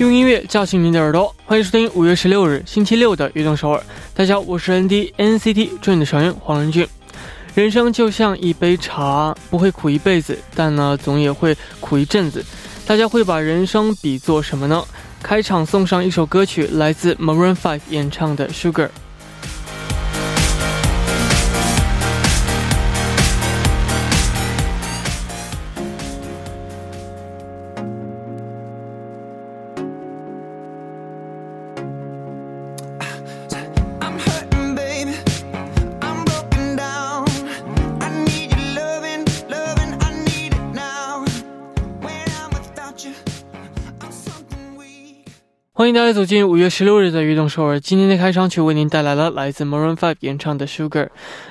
用音乐叫醒您的耳朵，欢迎收听五月十六日星期六的《悦动首尔》。大家好，我是 N D N C T 专业的成员黄仁俊。人生就像一杯茶，不会苦一辈子，但呢，总也会苦一阵子。大家会把人生比作什么呢？开场送上一首歌曲，来自 Maroon Five 演唱的《Sugar》。迎大家走进五月十六日的运动首尔。今天的开场曲为您带来了来自 Maroon Five 演唱的《Sugar》。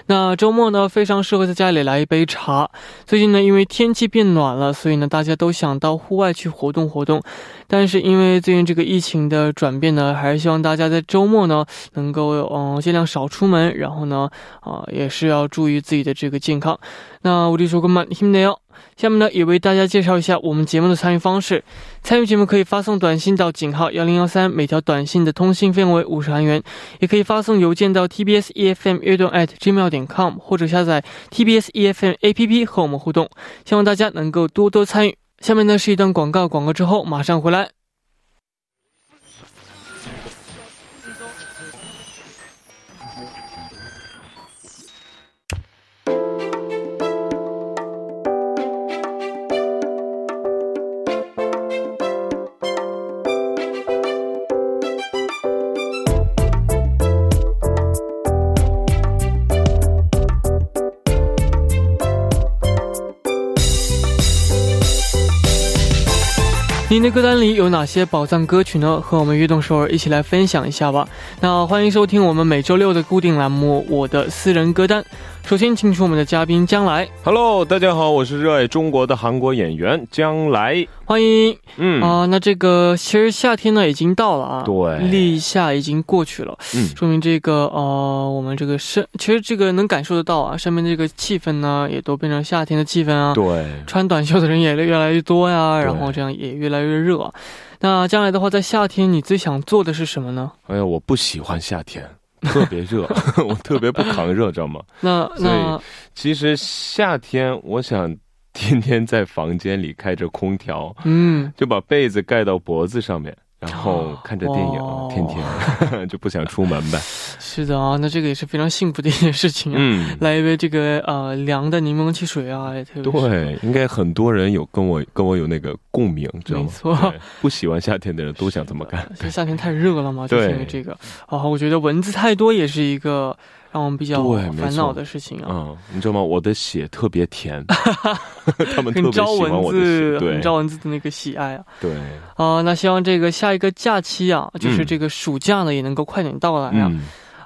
那周末呢，非常适合在家里来一杯茶。最近呢，因为天气变暖了，所以呢，大家都想到户外去活动活动。但是因为最近这个疫情的转变呢，还是希望大家在周末呢，能够嗯尽量少出门，然后呢，啊也是要注意自己的这个健康。那我就说个慢힘내 요。 下面呢，也为大家介绍一下我们节目的参与方式。参与节目可以发送短信到井号幺零幺三，每条短信的通信费用为五十韩元；也可以发送邮件到 tbs efm 乐动 at gmail 点 com，或者下载 tbs efm app 和我们互动。希望大家能够多多参与。下面呢是一段广告，广告之后马上回来。您的歌单里有哪些宝藏歌曲呢？和我们悦动首尔一起来分享一下吧。那欢迎收听我们每周六的固定栏目《我的私人歌单》。首先，请出我们的嘉宾将来。Hello，大家好，我是热爱中国的韩国演员将来，欢迎。嗯啊，那这个其实夏天呢已经到了啊，对，立夏已经过去了，嗯，说明这个呃，我们这个身其实这个能感受得到啊，上面这个气氛呢也都变成夏天的气氛啊，对，穿短袖的人也越来越多呀，然后这样也越来越热。那将来的话，在夏天你最想做的是什么呢？哎呀，我不喜欢夏天。特别热，我特别不扛热，知道吗？那那其实夏天，我想天天在房间里开着空调，嗯，就把被子盖到脖子上面。然后看着电影，天天 就不想出门呗。是的啊，那这个也是非常幸福的一件事情啊。嗯，来一杯这个呃凉的柠檬汽水啊，也特别。对，应该很多人有跟我跟我有那个共鸣，知道吗？没错，不喜欢夏天的人都想这么干。夏天太热了嘛，就是因为这个。啊，我觉得蚊子太多也是一个。让我们比较烦恼的事情啊，嗯，你知道吗？我的血特别甜，他们特别喜欢我的血，对，招蚊子的那个喜爱啊，对，啊，那希望这个下一个假期啊，就是这个暑假呢，也能够快点到来啊。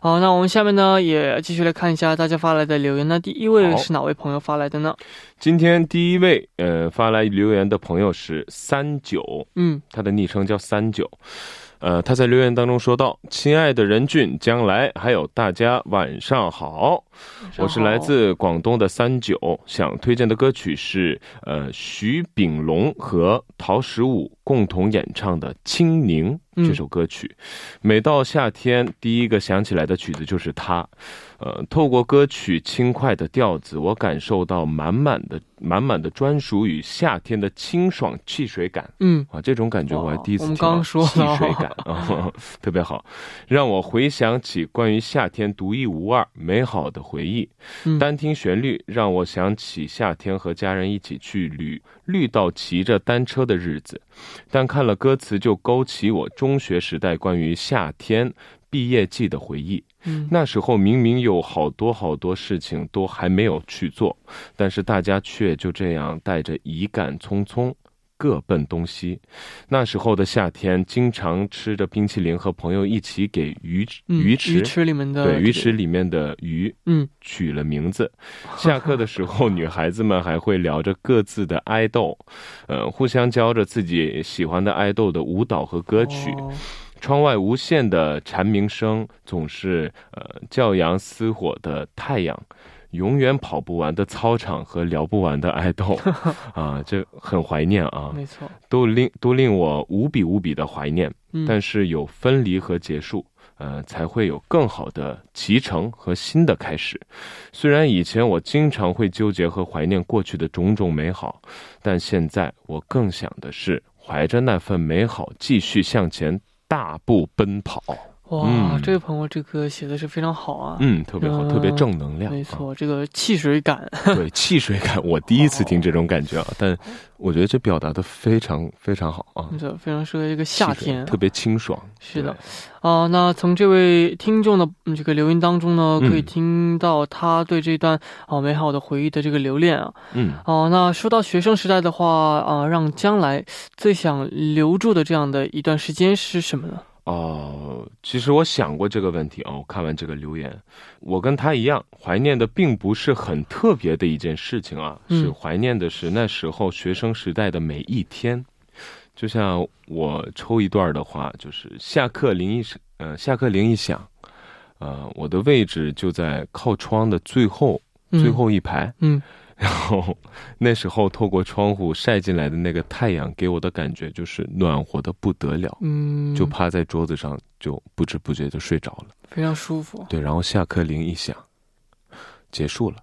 好，那我们下面呢，也继续来看一下大家发来的留言。那第一位是哪位朋友发来的呢？今天第一位呃发来留言的朋友是三九，嗯，他的昵称叫三九。呃，他在留言当中说道：“亲爱的任俊，将来还有大家晚上好，我是来自广东的三九，想推荐的歌曲是呃徐秉龙和陶十五共同演唱的《青柠》这首歌曲。每到夏天，第一个想起来的曲子就是它。”呃，透过歌曲轻快的调子，我感受到满满的、满满的专属于夏天的清爽汽水感。嗯，啊，这种感觉我还第一次听到，汽水感啊，特别好，让我回想起关于夏天独一无二、美好的回忆。单听旋律，让我想起夏天和家人一起去旅绿道、骑着单车的日子。但看了歌词，就勾起我中学时代关于夏天。毕业季的回忆，嗯，那时候明明有好多好多事情都还没有去做，但是大家却就这样带着遗憾匆匆各奔东西。那时候的夏天，经常吃着冰淇淋，和朋友一起给鱼鱼池鱼池里面的对鱼池里面的鱼嗯取了名字。下课的时候，女孩子们还会聊着各自的爱豆，呃，互相教着自己喜欢的爱豆的舞蹈和歌曲。窗外无限的蝉鸣声，总是呃骄阳似火的太阳，永远跑不完的操场和聊不完的爱豆，啊，这很怀念啊，没错，都令都令我无比无比的怀念。但是有分离和结束，呃，才会有更好的启程和新的开始。虽然以前我经常会纠结和怀念过去的种种美好，但现在我更想的是怀着那份美好继续向前大步奔跑。哇，这位朋友，这个写的是非常好啊！嗯，特别好，特别正能量。没错，这个汽水感。对，汽水感，我第一次听这种感觉啊，但我觉得这表达的非常非常好啊。这非常适合这个夏天，特别清爽。是的，啊，那从这位听众的这个留言当中呢，可以听到他对这段啊美好的回忆的这个留恋啊。嗯。哦，那说到学生时代的话啊，让将来最想留住的这样的一段时间是什么呢？哦，其实我想过这个问题哦。我看完这个留言，我跟他一样，怀念的并不是很特别的一件事情啊，是怀念的是那时候学生时代的每一天。就像我抽一段的话，就是下课铃一声，呃，下课铃一响，呃，我的位置就在靠窗的最后最后一排，嗯。然后那时候透过窗户晒进来的那个太阳，给我的感觉就是暖和的不得了。嗯，就趴在桌子上，就不知不觉就睡着了，非常舒服。对，然后下课铃一响，结束了，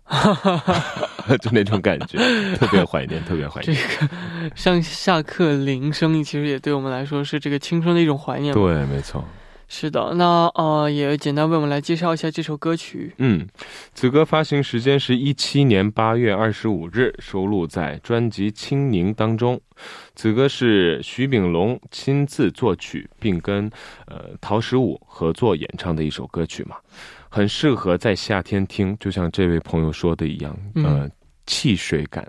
就那种感觉，特别怀念，特别怀念。这个像下课铃声，其实也对我们来说是这个青春的一种怀念。对，没错。是的，那呃，也简单为我们来介绍一下这首歌曲。嗯，此歌发行时间是一七年八月二十五日，收录在专辑《青柠》当中。此歌是徐秉龙亲自作曲，并跟呃陶十五合作演唱的一首歌曲嘛，很适合在夏天听，就像这位朋友说的一样，呃。汽水感，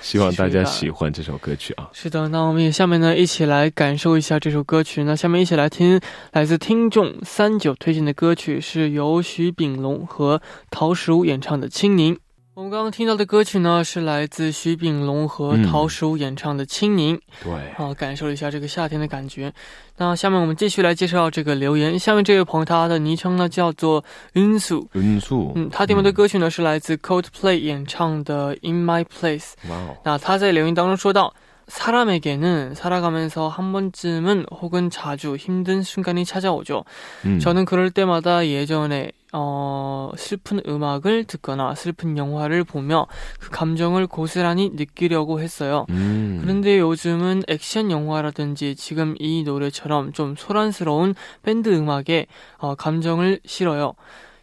希望大家喜欢这首歌曲啊！是的，那我们也下面呢一起来感受一下这首歌曲。那下面一起来听来自听众三九推荐的歌曲，是由徐秉龙和陶石武演唱的《青柠》。我们刚刚听到的歌曲呢，是来自徐秉龙和陶石武演唱的《青柠》。对，啊，感受了一下这个夏天的感觉。那下面我们继续来介绍这个留言。下面这位朋友他的昵称呢叫做罂粟。罂粟。嗯，他点播的歌曲呢是来自 Coldplay 演唱的《In My Place》。哇哦。那他在留言当中说到。 사람에게는 살아가면서 한 번쯤은 혹은 자주 힘든 순간이 찾아오죠 음 저는 그럴 때마다 예전에 어 슬픈 음악을 듣거나 슬픈 영화를 보며 그 감정을 고스란히 느끼려고 했어요 음 그런데 요즘은 액션 영화라든지 지금 이 노래처럼 좀 소란스러운 밴드 음악에 어 감정을 실어요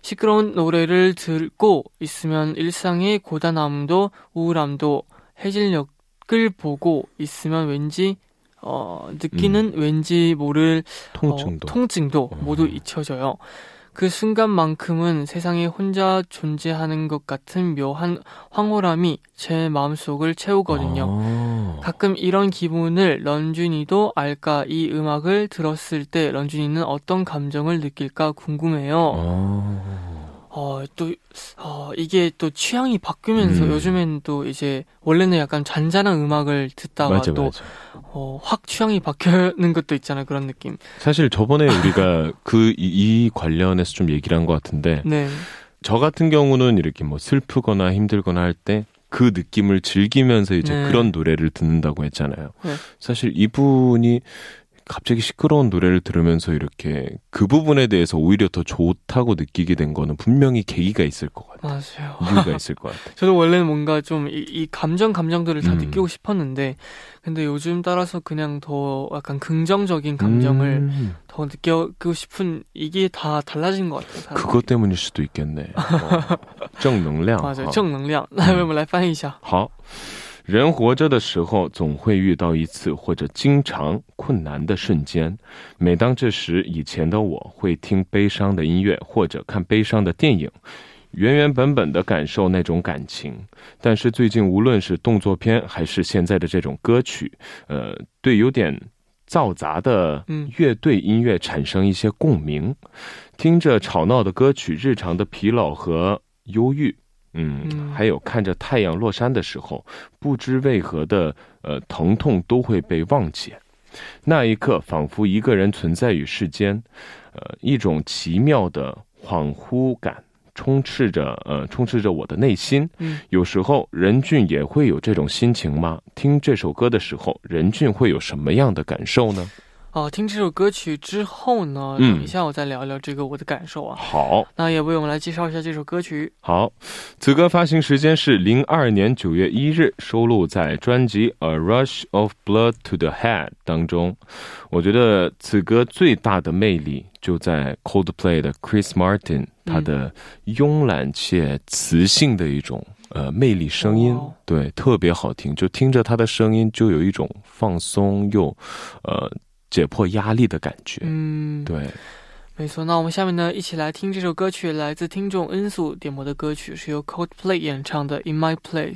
시끄러운 노래를 듣고 있으면 일상의 고단함도 우울함도 해질녘 을 보고 있으면 왠지 어, 느끼는 음. 왠지 모를 통증도, 어, 통증도 어. 모두 잊혀져요. 그 순간만큼은 세상에 혼자 존재하는 것 같은 묘한 황홀함이 제 마음속을 채우거든요. 어. 가끔 이런 기분을 런쥔이도 알까 이 음악을 들었을 때 런쥔이는 어떤 감정을 느낄까 궁금해요. 어. 어, 또, 어, 이게 또 취향이 바뀌면서 음. 요즘엔 또 이제 원래는 약간 잔잔한 음악을 듣다가 맞아, 또, 맞아. 어, 확 취향이 바뀌는 것도 있잖아요. 그런 느낌. 사실 저번에 우리가 그, 이, 이 관련해서 좀 얘기를 한 것 같은데. 네. 저 같은 경우는 이렇게 뭐 슬프거나 힘들거나 할 때 그 느낌을 즐기면서 이제 네. 그런 노래를 듣는다고 했잖아요. 네. 사실 이분이 갑자기 시끄러운 노래를 들으면서 이렇게 그 부분에 대해서 오히려 더 좋다고 느끼게 된 거는 분명히 계기가 있을 것 같아요. 맞아요. 이유가 있을 것 같아요. 저도 원래는 뭔가 좀 이 감정 감정들을 다 음. 느끼고 싶었는데 근데 요즘 따라서 그냥 더 약간 긍정적인 감정을 음. 더 느끼고 싶은 이게 다 달라진 것 같아요. 사람들이. 그것 때문일 수도 있겠네. 어. 正能量. 맞아요. 正能量.那我们来翻译一下.好。 人活着的时候，总会遇到一次或者经常困难的瞬间。每当这时，以前的我会听悲伤的音乐或者看悲伤的电影，原原本本的感受那种感情。但是最近，无论是动作片还是现在的这种歌曲，呃，对有点嘈杂的乐队音乐产生一些共鸣。听着吵闹的歌曲，日常的疲劳和忧郁。嗯，还有看着太阳落山的时候，不知为何的呃疼痛都会被忘记，那一刻仿佛一个人存在于世间，呃，一种奇妙的恍惚感充斥着呃充斥着我的内心。嗯，有时候任俊也会有这种心情吗？听这首歌的时候，任俊会有什么样的感受呢？哦，听这首歌曲之后呢，等一下我再聊聊这个我的感受啊。好，那也为我们来介绍一下这首歌曲。好，此歌发行时间是零二年九月一日，收录在专辑《A Rush of Blood to the Head》当中。我觉得此歌最大的魅力就在 Coldplay 的 Chris Martin 他的慵懒且磁性的一种呃魅力声音，对，特别好听，就听着他的声音就有一种放松又呃。解破压力的感觉，嗯，对，没错。那我们下面呢，一起来听这首歌曲，来自听众恩素点播的歌曲，是由 Coldplay 演唱的《In My Place》。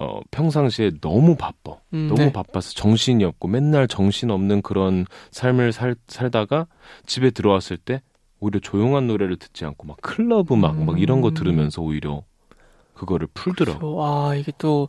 어, 평상시에 너무 바빠. 음, 너무 네. 바빠서 정신이 없고 맨날 정신 없는 그런 삶을 살, 살다가 집에 들어왔을 때 오히려 조용한 노래를 듣지 않고 막 클럽 음악 음. 막 이런 거 음. 들으면서 오히려 그거를 풀더라고. 와, 이게 또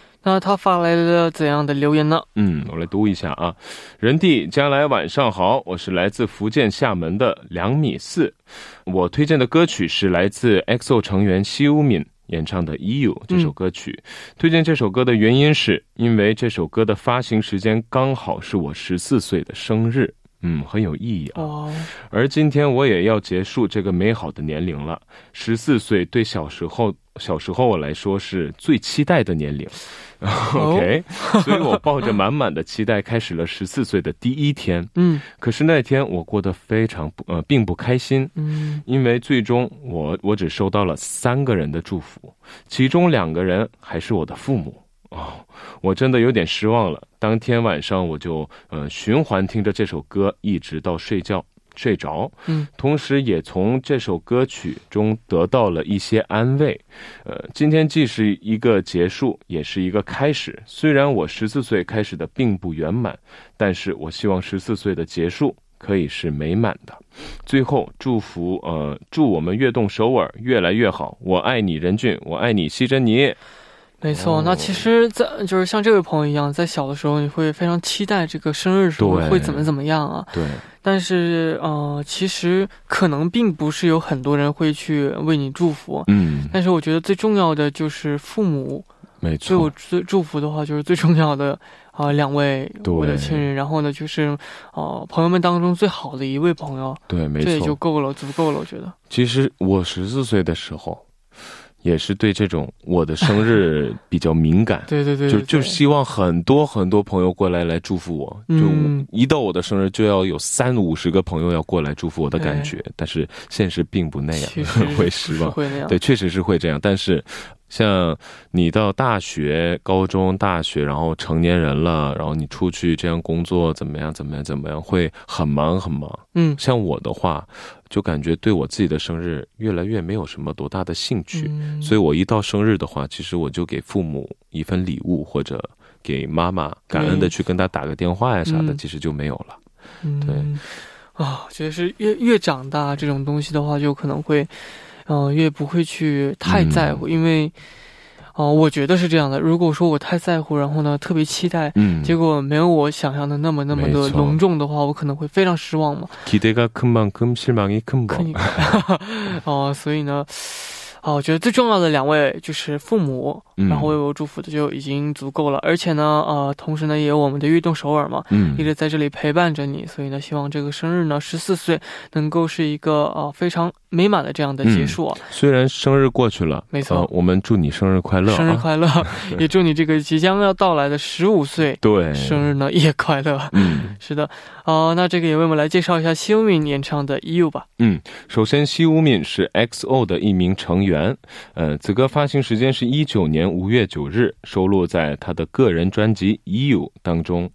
那他发来了怎样的留言呢？嗯，我来读一下啊。人弟，将来晚上好，我是来自福建厦门的两米四。我推荐的歌曲是来自 XO 成员西乌敏演唱的《EU》这首歌曲。推荐这首歌的原因是因为这首歌的发行时间刚好是我十四岁的生日。嗯，很有意义啊。而今天我也要结束这个美好的年龄了。十四岁对小时候小时候我来说是最期待的年龄。OK，所以我抱着满满的期待开始了十四岁的第一天。嗯，可是那天我过得非常不呃，并不开心。嗯，因为最终我我只收到了三个人的祝福，其中两个人还是我的父母。哦，我真的有点失望了。当天晚上我就呃循环听着这首歌，一直到睡觉。睡着，嗯，同时也从这首歌曲中得到了一些安慰。呃，今天既是一个结束，也是一个开始。虽然我十四岁开始的并不圆满，但是我希望十四岁的结束可以是美满的。最后，祝福呃，祝我们悦动首尔越来越好。我爱你，任俊，我爱你，西珍妮。没错，那其实，在就是像这位朋友一样，在小的时候，你会非常期待这个生日时候会怎么怎么样啊？对。但是，呃，其实可能并不是有很多人会去为你祝福。嗯。但是，我觉得最重要的就是父母。没错。对我最祝福的话，就是最重要的啊，两位我的亲人。然后呢，就是呃，朋友们当中最好的一位朋友。对，没错。这也就够了，足够了，我觉得。其实我十四岁的时候。也是对这种我的生日 比较敏感，对对对，就就希望很多很多朋友过来来祝福我，就一到我的生日就要有三五十个朋友要过来祝福我的感觉，但是现实并不那样，会失望，会那样，对，确实是会这样，但是。像你到大学、高中、大学，然后成年人了，然后你出去这样工作，怎么样？怎么样？怎么样？会很忙很忙。嗯，像我的话，就感觉对我自己的生日越来越没有什么多大的兴趣。所以我一到生日的话，其实我就给父母一份礼物，或者给妈妈感恩的去跟他打个电话呀啥的，其实就没有了。对，啊，觉得是越越长大，这种东西的话，就可能会。嗯，越不会去太在乎，因为，哦，我觉得是这样的。如果说我太在乎，然后呢，特别期待，嗯，结果没有我想象的那么那么的隆重的话，我可能会非常失望嘛。기대가큰만큼실망이큰 거。 哦，所以呢， 啊，我觉得最重要的两位就是父母，然后为我祝福的就已经足够了。而且呢，呃，同时呢，也有我们的运动首尔嘛，嗯，一直在这里陪伴着你。所以呢，希望这个生日呢，十四岁能够是一个呃非常美满的这样的结束。啊。虽然生日过去了，没错，我们祝你生日快乐，生日快乐，也祝你这个即将要到来的十五岁对生日呢也快乐。嗯，是的，哦，那这个也为我们来介绍一下西屋敏演唱的《You》吧。嗯，首先西屋敏是 XO 的一名成员，呃，此歌发行时间是一九年五月九日，收录在他的个人专辑《You》当中。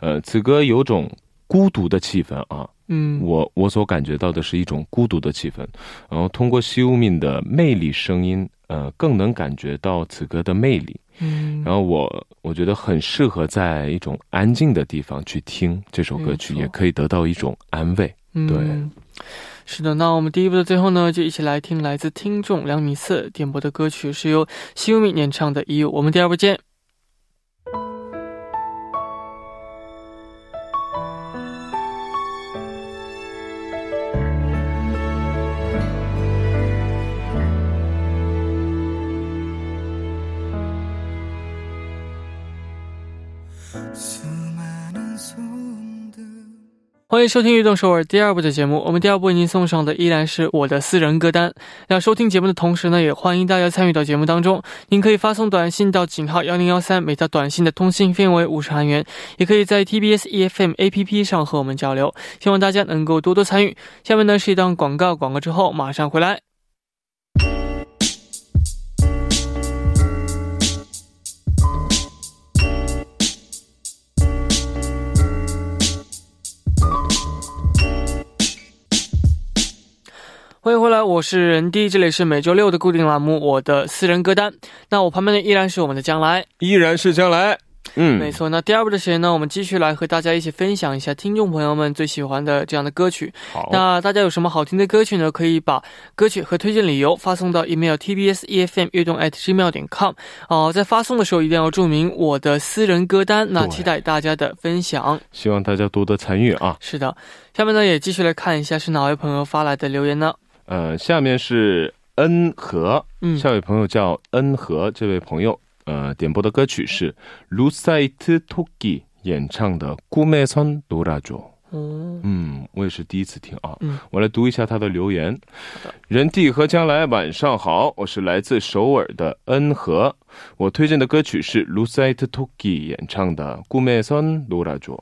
呃，此歌有种孤独的气氛啊。嗯，我我所感觉到的是一种孤独的气氛，然后通过西欧敏的魅力声音，呃，更能感觉到此歌的魅力。嗯，然后我我觉得很适合在一种安静的地方去听这首歌曲，也可以得到一种安慰。对，是的。那我们第一部的最后呢，就一起来听来自听众两米四点播的歌曲，是由西游迷演唱的《一》。我们第二部见。欢迎收听《运动首尔》第二部的节目。我们第二部为您送上的依然是我的私人歌单。那收听节目的同时呢，也欢迎大家参与到节目当中。您可以发送短信到井号幺零幺三，每条短信的通信费为五十韩元。也可以在 TBS EFM APP 上和我们交流。希望大家能够多多参与。下面呢是一段广告，广告之后马上回来。欢迎回来，我是人弟，这里是每周六的固定栏目，我的私人歌单。那我旁边的依然是我们的将来，依然是将来。嗯，没错。那第二部的时间呢，我们继续来和大家一起分享一下听众朋友们最喜欢的这样的歌曲。好，那大家有什么好听的歌曲呢？可以把歌曲和推荐理由发送到 email tbs efm 悦动 at gmail 点 com。哦，在发送的时候一定要注明我的私人歌单。那期待大家的分享，希望大家多多参与啊。是的，下面呢也继续来看一下是哪位朋友发来的留言呢？呃，下面是恩和，嗯，下位朋友叫恩和，这位朋友呃点播的歌曲是 l u c i t Toki 演唱的《姑에桑노라조》。嗯，我也是第一次听啊。嗯，我来读一下他的留言：人地和将来，晚上好，我是来自首尔的恩和。我推荐的歌曲是 l u c i t Toki 演唱的《姑에桑노라조》。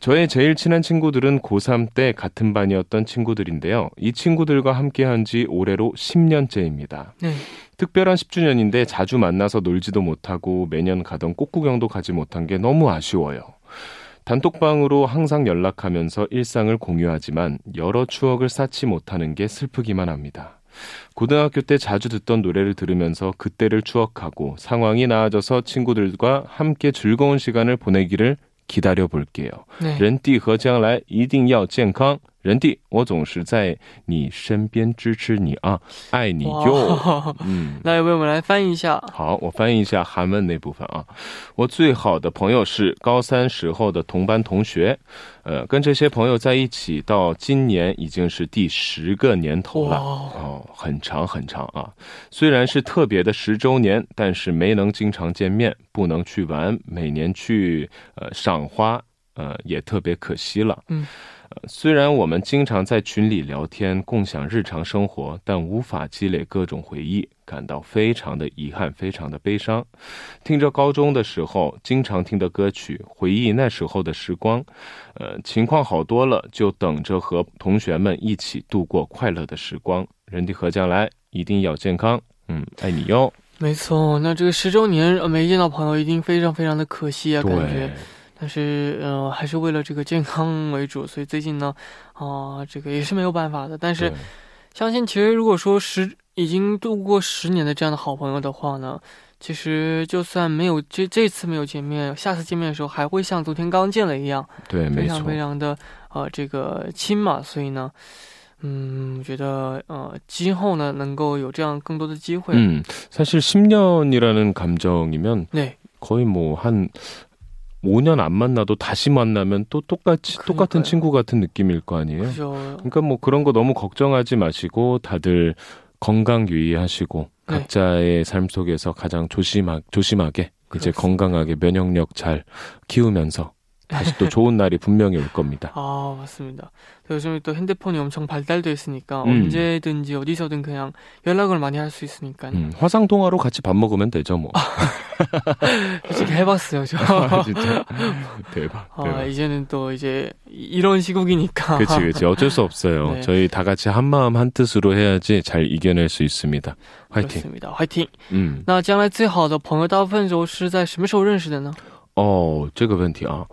저의 제일 친한 친구들은 고3 때 같은 반이었던 친구들인데요. 이 친구들과 함께 한 지 올해로 10년째입니다. 네. 특별한 10주년인데 자주 만나서 놀지도 못하고 매년 가던 꽃구경도 가지 못한 게 너무 아쉬워요. 단톡방으로 항상 연락하면서 일상을 공유하지만 여러 추억을 쌓지 못하는 게 슬프기만 합니다. 고등학교 때 자주 듣던 노래를 들으면서 그때를 추억하고 상황이 나아져서 친구들과 함께 즐거운 시간을 보내기를 기다려 볼게요. 네. 人地和将来一定要健康。 人弟，我总是在你身边支持你啊，爱你哟。嗯，来为我们来翻译一下。好，我翻译一下韩文那部分啊。我最好的朋友是高三时候的同班同学，呃，跟这些朋友在一起到今年已经是第十个年头了哦，很长很长啊。虽然是特别的十周年，但是没能经常见面，不能去玩，每年去呃赏花，呃，也特别可惜了。嗯。虽然我们经常在群里聊天，共享日常生活，但无法积累各种回忆，感到非常的遗憾，非常的悲伤。听着高中的时候经常听的歌曲，回忆那时候的时光。呃，情况好多了，就等着和同学们一起度过快乐的时光。人地和将来一定要健康，嗯，爱你哟。没错，那这个十周年没见到朋友，一定非常非常的可惜啊，感觉。但是，嗯，还是为了这个健康为主，所以最近呢，啊，这个也是没有办法的。但是，相信其实如果说十已经度过十年的这样的好朋友的话呢，其实就算没有这这次没有见面，下次见面的时候还会像昨天刚见了一样，对，非常非常的呃这个亲嘛。所以呢，嗯，我觉得呃今后呢能够有这样更多的机会。嗯，사실10년이라는감정이면네거의뭐한 5년 안 만나도 다시 만나면 또 똑같이 그러니까요. 똑같은 친구 같은 느낌일 거 아니에요. 그죠. 그러니까 뭐 그런 거 너무 걱정하지 마시고 다들 건강 유의하시고 네. 각자의 삶 속에서 가장 조심하, 조심하게 그렇습니다. 이제 건강하게 면역력 잘 키우면서 다시 또 좋은 날이 분명히 올 겁니다. 아, 맞습니다. 요즘에 또 핸드폰이 엄청 발달돼 있으니까 음. 언제든지 어디서든 그냥 연락을 많이 할 수 있으니까. 음, 화상 통화로 같이 밥 먹으면 되죠, 뭐. 솔직히 해봤어요, 저. 아, 진짜 대박. 아, 대박. 이제는 또 이제 이런 시국이니까. 그렇지, 그렇지. 어쩔 수 없어요. 네. 저희 다 같이 한 마음 한 뜻으로 해야지 잘 이겨낼 수 있습니다. 화이팅. 그렇습니다. 화이팅. 음. 那将来最好的朋友大部分时候是在什么时候认识的呢？ 哦，这个问题啊，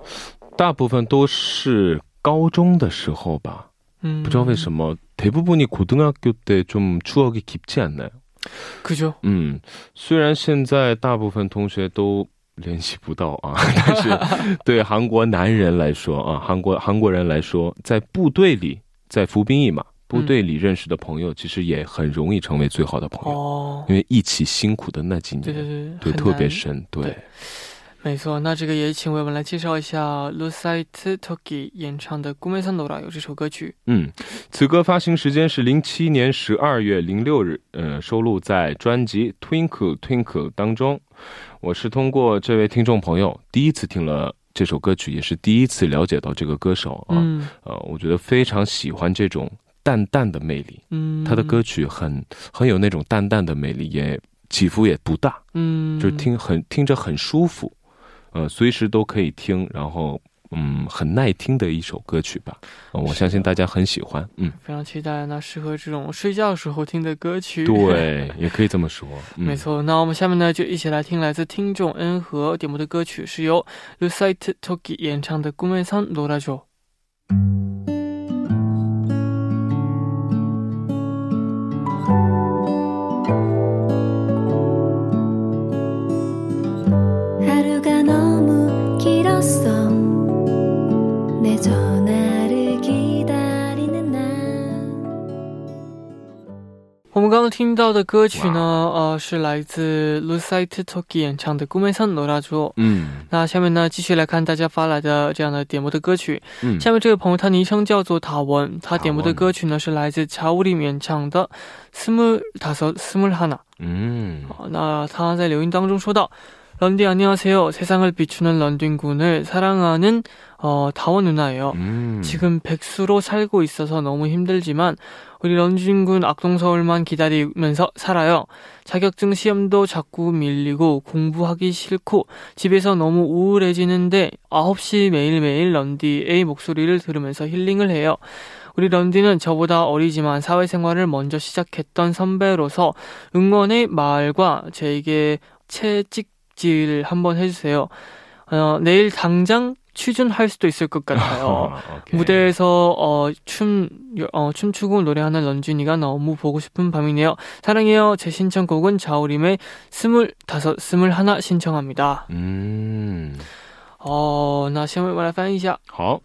大部分都是高中的时候吧。嗯，不知道为什么，대부분이고등학교때좀추억이깊지않나요그죠嗯，虽然现在大部分同学都联系不到啊，但是对韩国男人来说啊，韩国韩国人来说，在部队里，在服兵役嘛，部队里认识的朋友，其实也很容易成为最好的朋友。哦，因为一起辛苦的那几年，对对对，对特别深，对。 没错，那这个也请为我们来介绍一下 Lucite Toki 演唱的《g u m e s a n o r a 有这首歌曲。嗯，此歌发行时间是零七年十二月零六日，呃，收录在专辑《Twinkle Twinkle》当中。我是通过这位听众朋友第一次听了这首歌曲，也是第一次了解到这个歌手啊。嗯、呃，我觉得非常喜欢这种淡淡的魅力。嗯，他的歌曲很很有那种淡淡的魅力，也起伏也不大。嗯，就是听很听着很舒服。呃，随时都可以听，然后嗯，很耐听的一首歌曲吧。我相信大家很喜欢，嗯，非常期待。那适合这种睡觉时候听的歌曲，对，也可以这么说。没错，那我们下面呢就一起来听来自听众恩和点播的歌曲，是由 Lucite Toki 演唱的《꿈에선놀아줘》。 我们刚刚听到的歌曲呢，呃，是来自 Lucite Toki 演唱的《Gumi San No r a j 嗯，那下面呢，继续来看大家发来的这样的点播的歌曲。嗯，下面这位朋友，他昵称叫做塔文，他点播的歌曲呢是来自茶屋里演唱的《Smul Tasa Smul Hana》。嗯，那他在留言当中说到。 런디 안녕하세요. 세상을 비추는 런딩군을 사랑하는 어, 다원 누나예요. 음. 지금 백수로 살고 있어서 너무 힘들지만 우리 런쥔군 악동서울만 기다리면서 살아요. 자격증 시험도 자꾸 밀리고 공부하기 싫고 집에서 너무 우울해지는데 9시 매일매일 런디의 목소리를 들으면서 힐링을 해요. 우리 런디는 저보다 어리지만 사회생활을 먼저 시작했던 선배로서 응원의 말과 제게 채찍 질 한번 해주세요. 어, 내일 당장 취준할 수도 있을 것 같아요. 무대에서 어, 춤 어, 춤추고 노래하는 런쥔이가 너무 보고 싶은 밤이네요. 사랑해요. 제 신청곡은 자우림의 스물다섯 스물하나 신청합니다. 음. 어, 那先为我来翻译一下。好。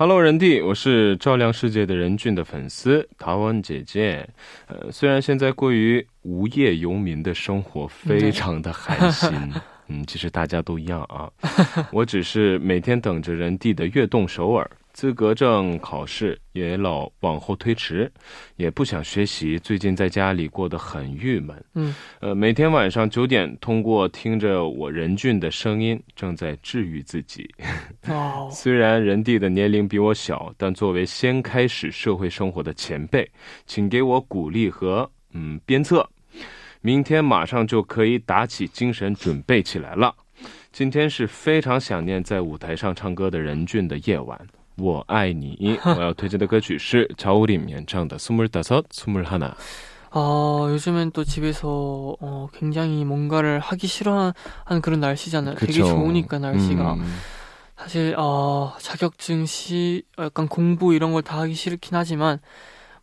Hello，人弟，我是照亮世界的任俊的粉丝陶文姐姐。呃，虽然现在过于无业游民的生活，非常的寒心。嗯，其实大家都一样啊。我只是每天等着人弟的悦动首尔。资格证考试也老往后推迟，也不想学习。最近在家里过得很郁闷。嗯，呃，每天晚上九点，通过听着我任俊的声音，正在治愈自己。哦，虽然任弟的年龄比我小，但作为先开始社会生活的前辈，请给我鼓励和嗯鞭策。明天马上就可以打起精神准备起来了。今天是非常想念在舞台上唱歌的任俊的夜晚。我爱你，我要推荐的歌曲是乔우림演唱的《스물다섯스물하나》。 어, 요즘엔 또 집에서 어, 굉장히 뭔가를 하기 싫어하는 그런 날씨잖아요. 그쵸. 되게 좋으니까 날씨가. 음. 사실 어, 자격증 시 약간 공부 이런 걸 다 하기 싫긴 하지만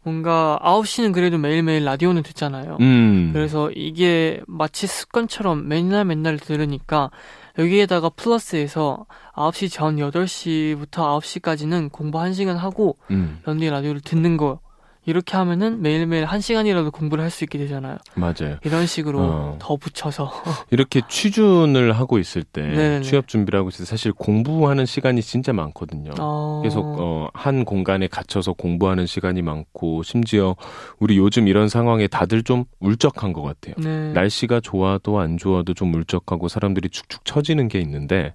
뭔가 9시는 그래도 매일매일 라디오는 듣잖아요. 음. 그래서 이게 마치 습관처럼 맨날 맨날 들으니까 여기에다가 플러스해서 9시 전 8시부터 9시까지는 공부 1시간 하고 음. 런디 라디오를 듣는 거 이렇게 하면은 매일매일 한 시간이라도 공부를 할 수 있게 되잖아요. 맞아요. 이런 식으로 어. 더 붙여서 이렇게 취준을 하고 있을 때 네네네. 취업 준비를 하고 있을 때 사실 공부하는 시간이 진짜 많거든요. 어. 계속 어, 한 공간에 갇혀서 공부하는 시간이 많고 심지어 우리 요즘 이런 상황에 다들 좀 울적한 것 같아요. 네. 날씨가 좋아도 안 좋아도 좀 울적하고 사람들이 축축 처지는 게 있는데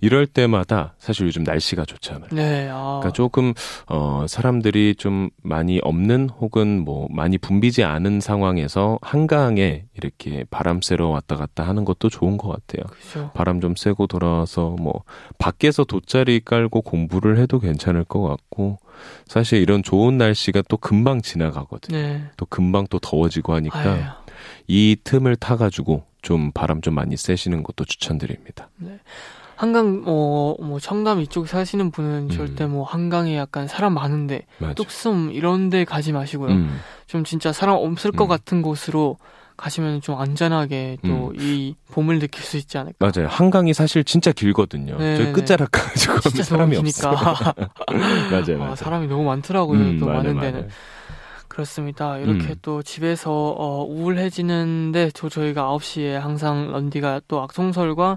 이럴 때마다 사실 요즘 날씨가 좋잖아요. 네. 아. 그러니까 조금 어 사람들이 좀 많이 없는 혹은 뭐 많이 붐비지 않은 상황에서 한강에 이렇게 바람 쐬러 왔다 갔다 하는 것도 좋은 것 같아요. 그렇죠. 바람 좀 쐬고 돌아와서 뭐 밖에서 돗자리 깔고 공부를 해도 괜찮을 것 같고 사실 이런 좋은 날씨가 또 금방 지나가거든요. 네. 또 금방 또 더워지고 하니까 아유. 이 틈을 타가지고 좀 바람 좀 많이 쐬시는 것도 추천드립니다. 네. 한강 뭐, 뭐 청담 이쪽 사시는 분은 음. 절대 뭐 한강에 약간 사람 많은데 맞아. 뚝섬 이런 데 가지 마시고요. 음. 좀 진짜 사람 없을 것 음. 같은 곳으로 가시면 좀 안전하게 또이 음. 봄을 느낄 수 있지 않을까. 맞아요. 한강이 사실 진짜 길거든요. 네, 저 네. 끝자락 가지고 진짜 사람이 없으니까. 맞아요, 맞아요. 아, 사람이 너무 많더라고요. 음, 또 많은 맞아요. 데는. 그렇습니다. 이렇게 음. 또 집에서 어, 우울해지는데 또 저희가 9시에 항상 런디가 또 악송설과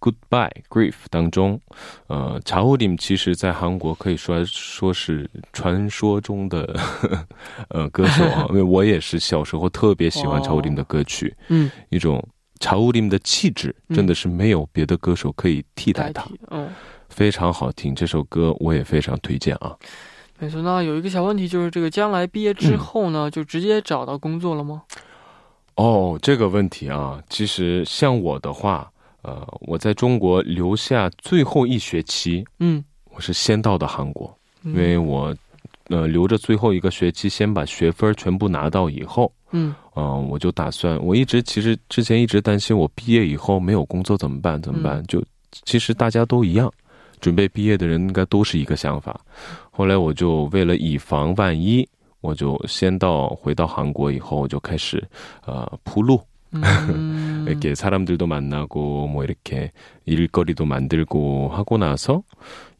Goodbye Grief 当中，呃，查乌林其实在韩国可以说说是传说中的 呃歌手啊，因为我也是小时候特别喜欢查乌林的歌曲，嗯，一种查乌林的气质真的是没有别的歌手可以替代他，嗯，非常好听，这首歌我也非常推荐啊。没错，那有一个小问题就是，这个将来毕业之后呢，就直接找到工作了吗？哦，这个问题啊，其实像我的话。呃，我在中国留下最后一学期，嗯，我是先到的韩国，因为我，呃，留着最后一个学期，先把学分全部拿到以后，嗯，嗯，我就打算，我一直其实之前一直担心，我毕业以后没有工作怎么办？怎么办？就其实大家都一样，准备毕业的人应该都是一个想法。后来我就为了以防万一，我就先到回到韩国以后，我就开始呃铺路。 음. 이렇게 사람들도 만나고 뭐 이렇게 일거리도 만들고 하고 나서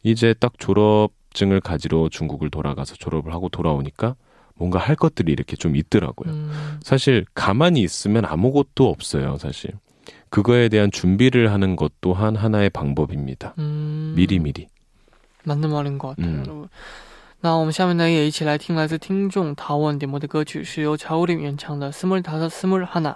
이제 딱 졸업증을 가지러 중국을 돌아가서 졸업을 하고 돌아오니까 뭔가 할 것들이 이렇게 좀 있더라고요. 음. 사실 가만히 있으면 아무것도 없어요, 사실. 그거에 대한 준비를 하는 것 또한 하나의 방법입니다. 음. 미리미리. 맞는 말인 것 같아요, 음. 여러분. 那我们下面呢也一起来听来自听众陶원데모的歌曲，是由乔林演唱的《스물다섯스물하나》。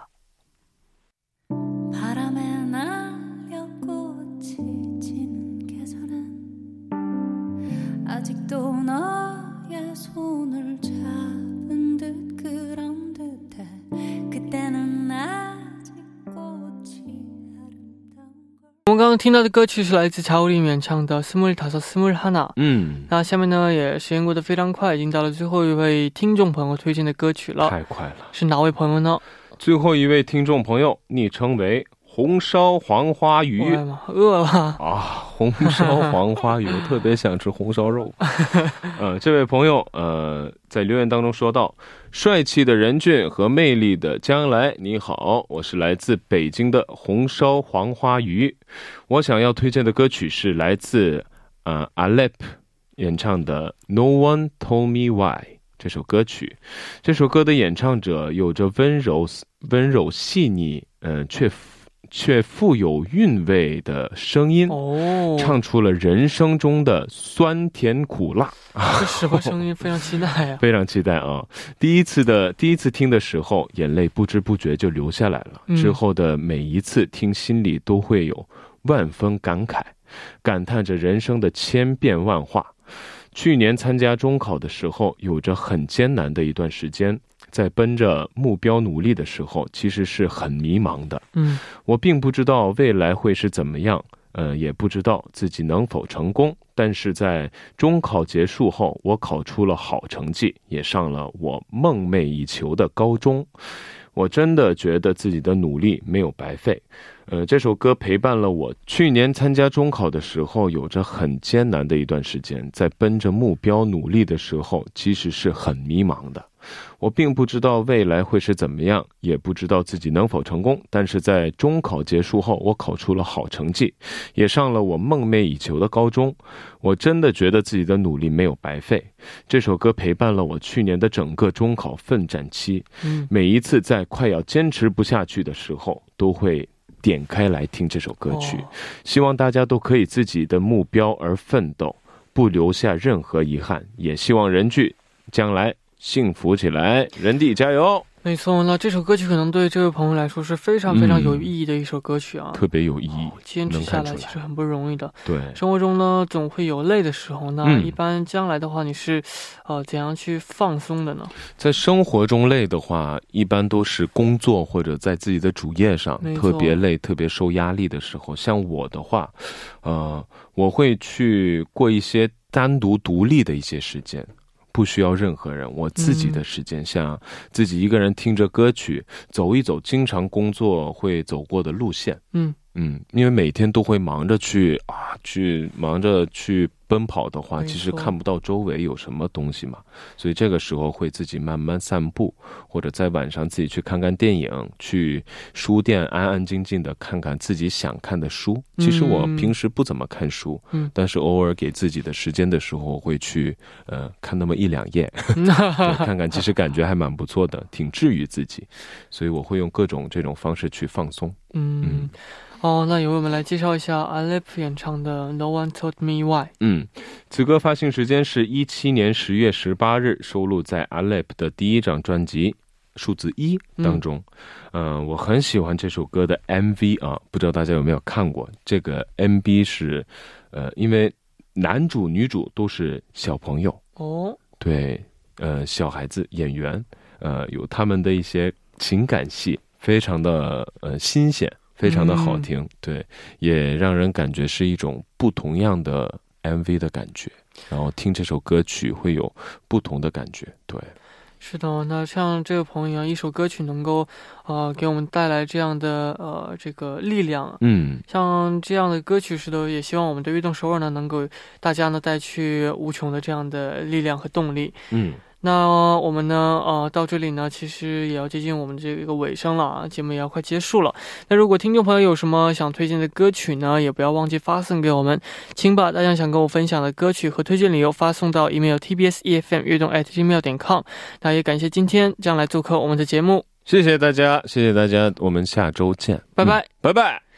我们刚刚听到的歌曲是来自查无林演唱的《斯莫尔塔萨斯莫尔哈娜》。嗯，那下面呢，也时间过得非常快，已经到了最后一位听众朋友推荐的歌曲了。太快了，是哪位朋友呢？最后一位听众朋友，昵称为红烧黄花鱼，饿了啊！红烧黄花鱼，我特别想吃红烧肉。呃，这位朋友，呃，在留言当中说到：“帅气的任俊和魅力的将来，你好，我是来自北京的红烧黄花鱼。我想要推荐的歌曲是来自呃 Alep 演唱的《No One Told Me Why》。”这首歌曲，这首歌的演唱者有着温柔、温柔细腻，嗯，却却富有韵味的声音，哦，唱出了人生中的酸甜苦辣。这什么声音？非常期待啊！非常期待啊！第一次的第一次听的时候，眼泪不知不觉就流下来了。之后的每一次听，心里都会有万分感慨，感叹着人生的千变万化。去年参加中考的时候，有着很艰难的一段时间，在奔着目标努力的时候，其实是很迷茫的。嗯，我并不知道未来会是怎么样，呃，也不知道自己能否成功。但是在中考结束后，我考出了好成绩，也上了我梦寐以求的高中。我真的觉得自己的努力没有白费。呃，这首歌陪伴了我去年参加中考的时候，有着很艰难的一段时间，在奔着目标努力的时候，其实是很迷茫的。我并不知道未来会是怎么样，也不知道自己能否成功。但是在中考结束后，我考出了好成绩，也上了我梦寐以求的高中。我真的觉得自己的努力没有白费。这首歌陪伴了我去年的整个中考奋战期。嗯，每一次在快要坚持不下去的时候，都会点开来听这首歌曲。希望大家都可以自己的目标而奋斗，不留下任何遗憾。也希望人剧将来。幸福起来，人弟加油！没错，那这首歌曲可能对这位朋友来说是非常非常有意义的一首歌曲啊，特别有意义，坚持下来其实很不容易的。对，生活中呢总会有累的时候，那一般将来的话，你是呃怎样去放松的呢？在生活中累的话，一般都是工作或者在自己的主业上特别累、特别受压力的时候。像我的话，呃，我会去过一些单独独立的一些时间。不需要任何人，我自己的时间，像自己一个人听着歌曲，走一走经常工作会走过的路线。嗯。嗯，因为每天都会忙着去啊，去忙着去奔跑的话，其实看不到周围有什么东西嘛。所以这个时候会自己慢慢散步，或者在晚上自己去看看电影，去书店安安静静的看看自己想看的书。其实我平时不怎么看书，嗯，但是偶尔给自己的时间的时候，会去呃看那么一两页，看看，其实感觉还蛮不错的，挺治愈自己。所以我会用各种这种方式去放松。嗯。哦，那由我们来介绍一下 Alep 演唱的 No One Told Me Why。嗯，此歌发行时间是一七年十月十八日，收录在 Alep 的第一张专辑数字一当中。嗯，我很喜欢这首歌的 MV 啊，不知道大家有没有看过？这个 MV 是，呃，因为男主女主都是小朋友哦，对，呃，小孩子演员，呃，有他们的一些情感戏，非常的呃新鲜。非常的好听，对，也让人感觉是一种不同样的 MV 的感觉，然后听这首歌曲会有不同的感觉，对，是的。那像这个朋友一样，一首歌曲能够呃给我们带来这样的呃这个力量，嗯，像这样的歌曲是的，也希望我们的运动首尔呢能够大家呢带去无穷的这样的力量和动力，嗯。那我们呢？呃，到这里呢，其实也要接近我们这个尾声了啊，节目也要快结束了。那如果听众朋友有什么想推荐的歌曲呢，也不要忘记发送给我们，请把大家想跟我分享的歌曲和推荐理由发送到 email tbs efm 悦动 at gmail 点 com。那也感谢今天将来做客我们的节目，谢谢大家，谢谢大家，我们下周见，拜拜，拜拜。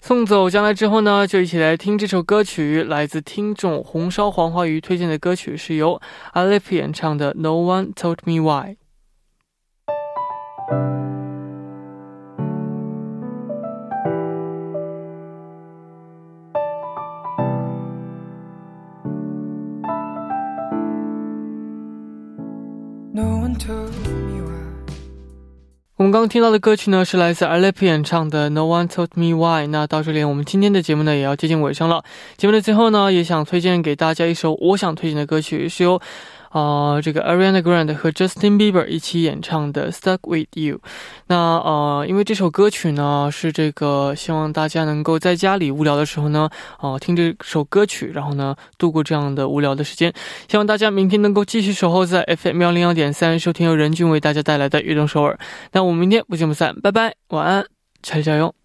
送走将来之后呢，就一起来听这首歌曲，来自听众红烧黄花鱼推荐的歌曲，是由 Alif 演唱的《No One Told Me Why》。们刚刚听到的歌曲呢，是来自 Alep 演唱的《No One Told Me Why》。那到这里，我们今天的节目呢，也要接近尾声了。节目的最后呢，也想推荐给大家一首我想推荐的歌曲，是由。啊，这个 Ariana Grande 和 Justin Bieber 一起演唱的《Stuck with You》。那呃，因为这首歌曲呢，是这个希望大家能够在家里无聊的时候呢，啊，听这首歌曲，然后呢，度过这样的无聊的时间。希望大家明天能够继续守候在 FM 幺零幺点三，收听由任俊为大家带来的《悦动首尔》。那我们明天不见不散，拜拜，晚安，加油加油。